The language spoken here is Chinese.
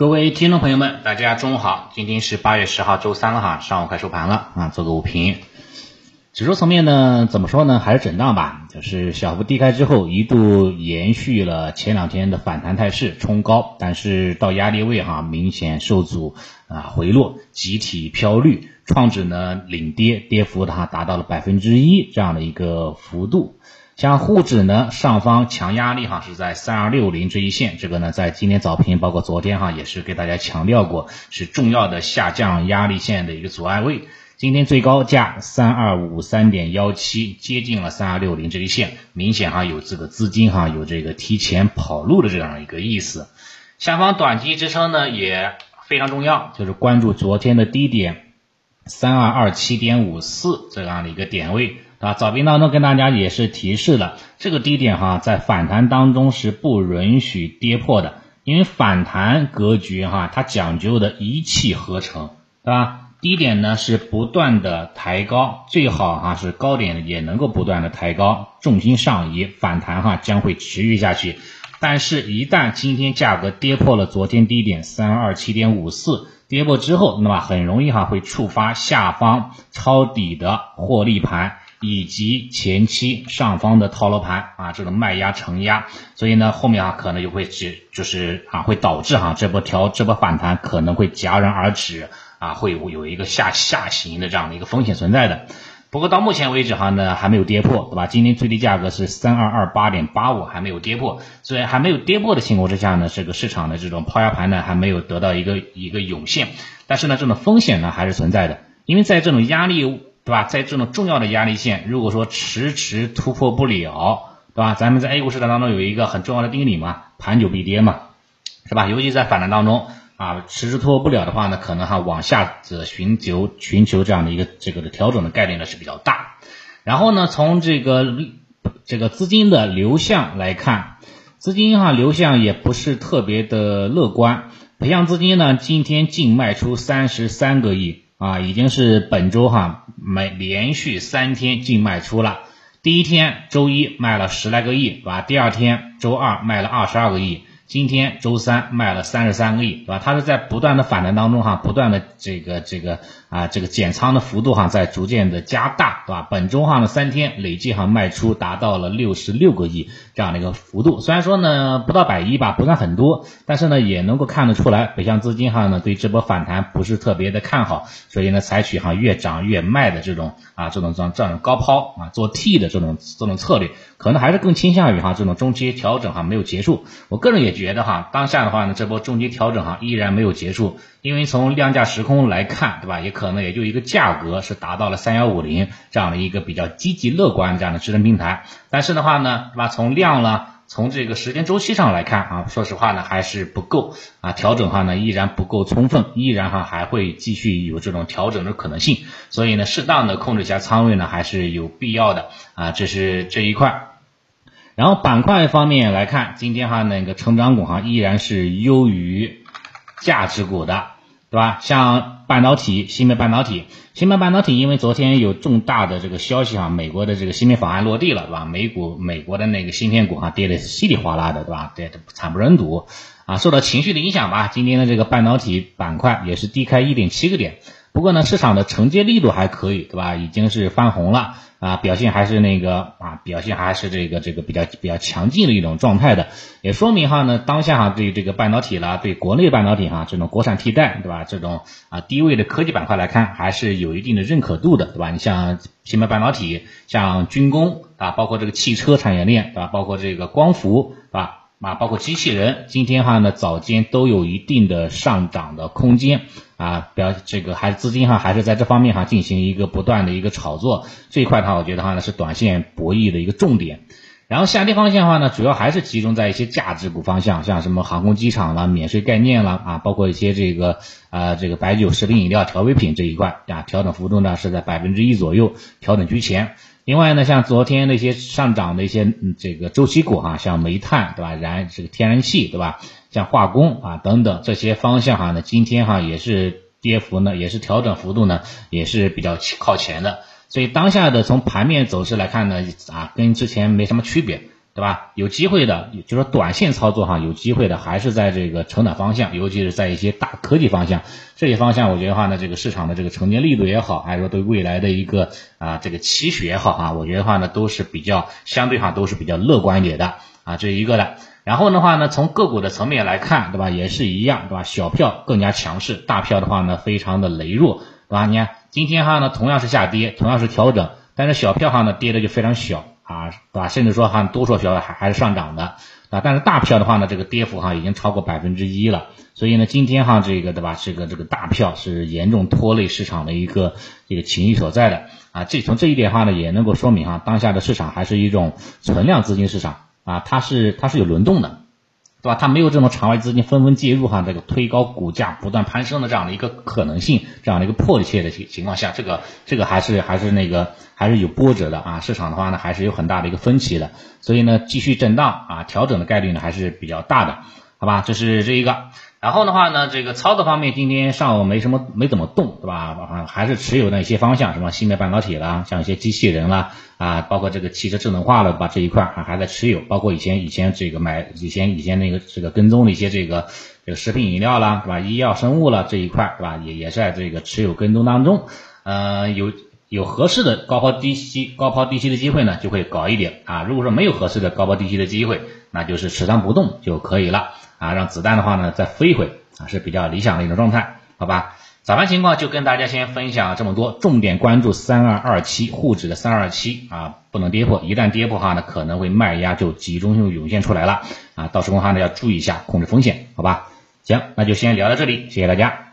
各位听众朋友们，大家中午好，今天是八月十号周三了哈，上午快收盘了啊，做个午评。指数层面呢，怎么说呢，还是震荡吧，就是小幅低开之后，一度延续了前两天的反弹态势，冲高，但是到压力位哈，明显受阻啊，回落，集体飘绿，创指呢领跌，跌幅它达到了百分之一这样的一个幅度。像沪指呢，上方强压力哈是在三二六零这一线，这个呢在今天早评包括昨天哈也是给大家强调过，是重要的下降压力线的一个阻碍位。今天最高价三二五三点幺七，接近了三二六零这一线，明显哈有这个资金哈有这个提前跑路的这样一个意思。下方短期支撑呢也非常重要，就是关注昨天的低点三二二七点五四这样的一个点位。啊，早评当中跟大家也是提示了，这个低点哈，在反弹当中是不允许跌破的，因为反弹格局哈，它讲究的一气呵成，对吧？低点呢是不断的抬高，最好哈是高点也能够不断的抬高，重心上移，反弹哈将会持续下去。但是，一旦今天价格跌破了昨天低点三二七点五四，跌破之后，那么很容易哈会触发下方抄底的获利盘。以及前期上方的套牢盘啊，这种卖压承压，所以呢，后面啊可能就会只就是啊会导致哈这波调这波反弹可能会戛然而止啊，会有一个下下行的这样的一个风险存在的。不过到目前为止哈呢还没有跌破，对吧？今天最低价格是三二二八点八五，还没有跌破。所以还没有跌破的情况之下呢，这个市场的这种抛压盘呢还没有得到一个一个涌现，但是呢这种风险呢还是存在的，因为在这种压力。对吧？在这种重要的压力线，如果说迟迟突破不了，对吧？咱们在 A 股市场当中有一个很重要的定理嘛，盘久必跌嘛，是吧？尤其在反弹当中啊，迟迟突破不了的话呢，可能哈往下的寻求寻求这样的一个这个的调整的概率呢是比较大。然后呢，从这个这个资金的流向来看，资金哈流向也不是特别的乐观。北向资金呢，今天净卖出三十三个亿。啊，已经是本周哈每连续三天净卖出了。第一天周一卖了十来个亿，把？第二天周二卖了二十二个亿。今天周三卖了三十三个亿，对吧？它是在不断的反弹当中哈，不断的这个这个啊这个减仓的幅度哈在逐渐的加大，对吧？本周哈呢三天累计哈卖出达到了六十六个亿这样的一个幅度，虽然说呢不到百亿吧，不算很多，但是呢也能够看得出来，北向资金哈呢对这波反弹不是特别的看好，所以呢采取哈越涨越卖的这种啊这种这种这种高抛啊做 T 的这种这种策略，可能还是更倾向于哈这种中期调整哈没有结束，我个人也。觉得哈，当下的话呢，这波中期调整哈依然没有结束，因为从量价时空来看，对吧？也可能也就一个价格是达到了三幺五零这样的一个比较积极乐观这样的支撑平台。但是的话呢，对吧？从量呢，从这个时间周期上来看啊，说实话呢还是不够啊，调整哈呢依然不够充分，依然哈还会继续有这种调整的可能性。所以呢，适当的控制一下仓位呢还是有必要的啊，这是这一块。然后板块方面来看，今天哈那个成长股哈依然是优于价值股的，对吧？像半导体、芯片半导体、芯片半导体，因为昨天有重大的这个消息哈，美国的这个芯片法案落地了，对吧？美股美国的那个芯片股哈跌的稀里哗啦的，对吧？跌的惨不忍睹啊，受到情绪的影响吧。今天的这个半导体板块也是低开一点七个点。不过呢，市场的承接力度还可以，对吧？已经是翻红了啊，表现还是那个啊，表现还是这个这个比较比较强劲的一种状态的，也说明哈呢，当下哈对这个半导体啦，对国内半导体哈这种国产替代，对吧？这种啊低位的科技板块来看，还是有一定的认可度的，对吧？你像芯片半导体，像军工啊，包括这个汽车产业链，对吧？包括这个光伏，对吧？啊，包括机器人，今天哈呢早间都有一定的上涨的空间啊，表这个还是资金哈还是在这方面哈进行一个不断的一个炒作，这一块的话，我觉得话呢是短线博弈的一个重点。然后下跌方向的话呢，主要还是集中在一些价值股方向，像什么航空机场啦、免税概念啦啊，包括一些这个啊这个白酒、食品饮料、调味品这一块啊，调整幅度呢是在百分之一左右，调整居前。另外呢，像昨天那些上涨的一些嗯这个周期股哈，像煤炭对吧，燃这个天然气对吧，像化工啊等等这些方向哈呢，今天哈也是跌幅呢，也是调整幅度呢，也是比较靠前的。所以当下的从盘面走势来看呢，啊，跟之前没什么区别。对吧？有机会的，就说短线操作哈，有机会的还是在这个成长方向，尤其是在一些大科技方向，这些方向我觉得话呢，这个市场的这个承接力度也好，还是说对未来的一个啊这个期许也好啊，我觉得话呢都是比较相对哈都是比较乐观一点的啊，这是一个的。然后的话呢，从个股的层面来看，对吧，也是一样，对吧？小票更加强势，大票的话呢非常的羸弱，对吧？你看今天哈呢同样是下跌，同样是调整，但是小票哈呢跌的就非常小。啊，对吧？甚至说哈，多数票还还是上涨的啊，但是大票的话呢，这个跌幅哈已经超过百分之一了。所以呢，今天哈这个对吧，这个这个大票是严重拖累市场的一个这个情绪所在的啊。这从这一点话呢，也能够说明哈，当下的市场还是一种存量资金市场啊，它是它是有轮动的。对吧？它没有这种场外资金纷纷介入哈，这个推高股价不断攀升的这样的一个可能性，这样的一个迫切的情情况下，这个这个还是还是那个还是有波折的啊。市场的话呢，还是有很大的一个分歧的，所以呢，继续震荡啊，调整的概率呢还是比较大的，好吧？这是这一个。然后的话呢，这个操作方面，今天上午没什么，没怎么动，对吧？还是持有那些方向，什么芯片半导体啦，像一些机器人啦，啊，包括这个汽车智能化了，吧？这一块还还在持有，包括以前以前这个买以前以前那个这个跟踪的一些这个这个食品饮料啦，是吧？医药生物了这一块，是吧？也也在这个持有跟踪当中，呃，有有合适的高抛低吸高抛低吸的机会呢，就会搞一点啊。如果说没有合适的高抛低吸的机会，那就是持仓不动就可以了。啊，让子弹的话呢再飞回啊是比较理想的一种状态，好吧？早盘情况就跟大家先分享这么多，重点关注三二二七沪指的三二七啊，不能跌破，一旦跌破的话呢，可能会卖压就集中性涌现出来了啊，到时候的话呢要注意一下，控制风险，好吧？行，那就先聊到这里，谢谢大家。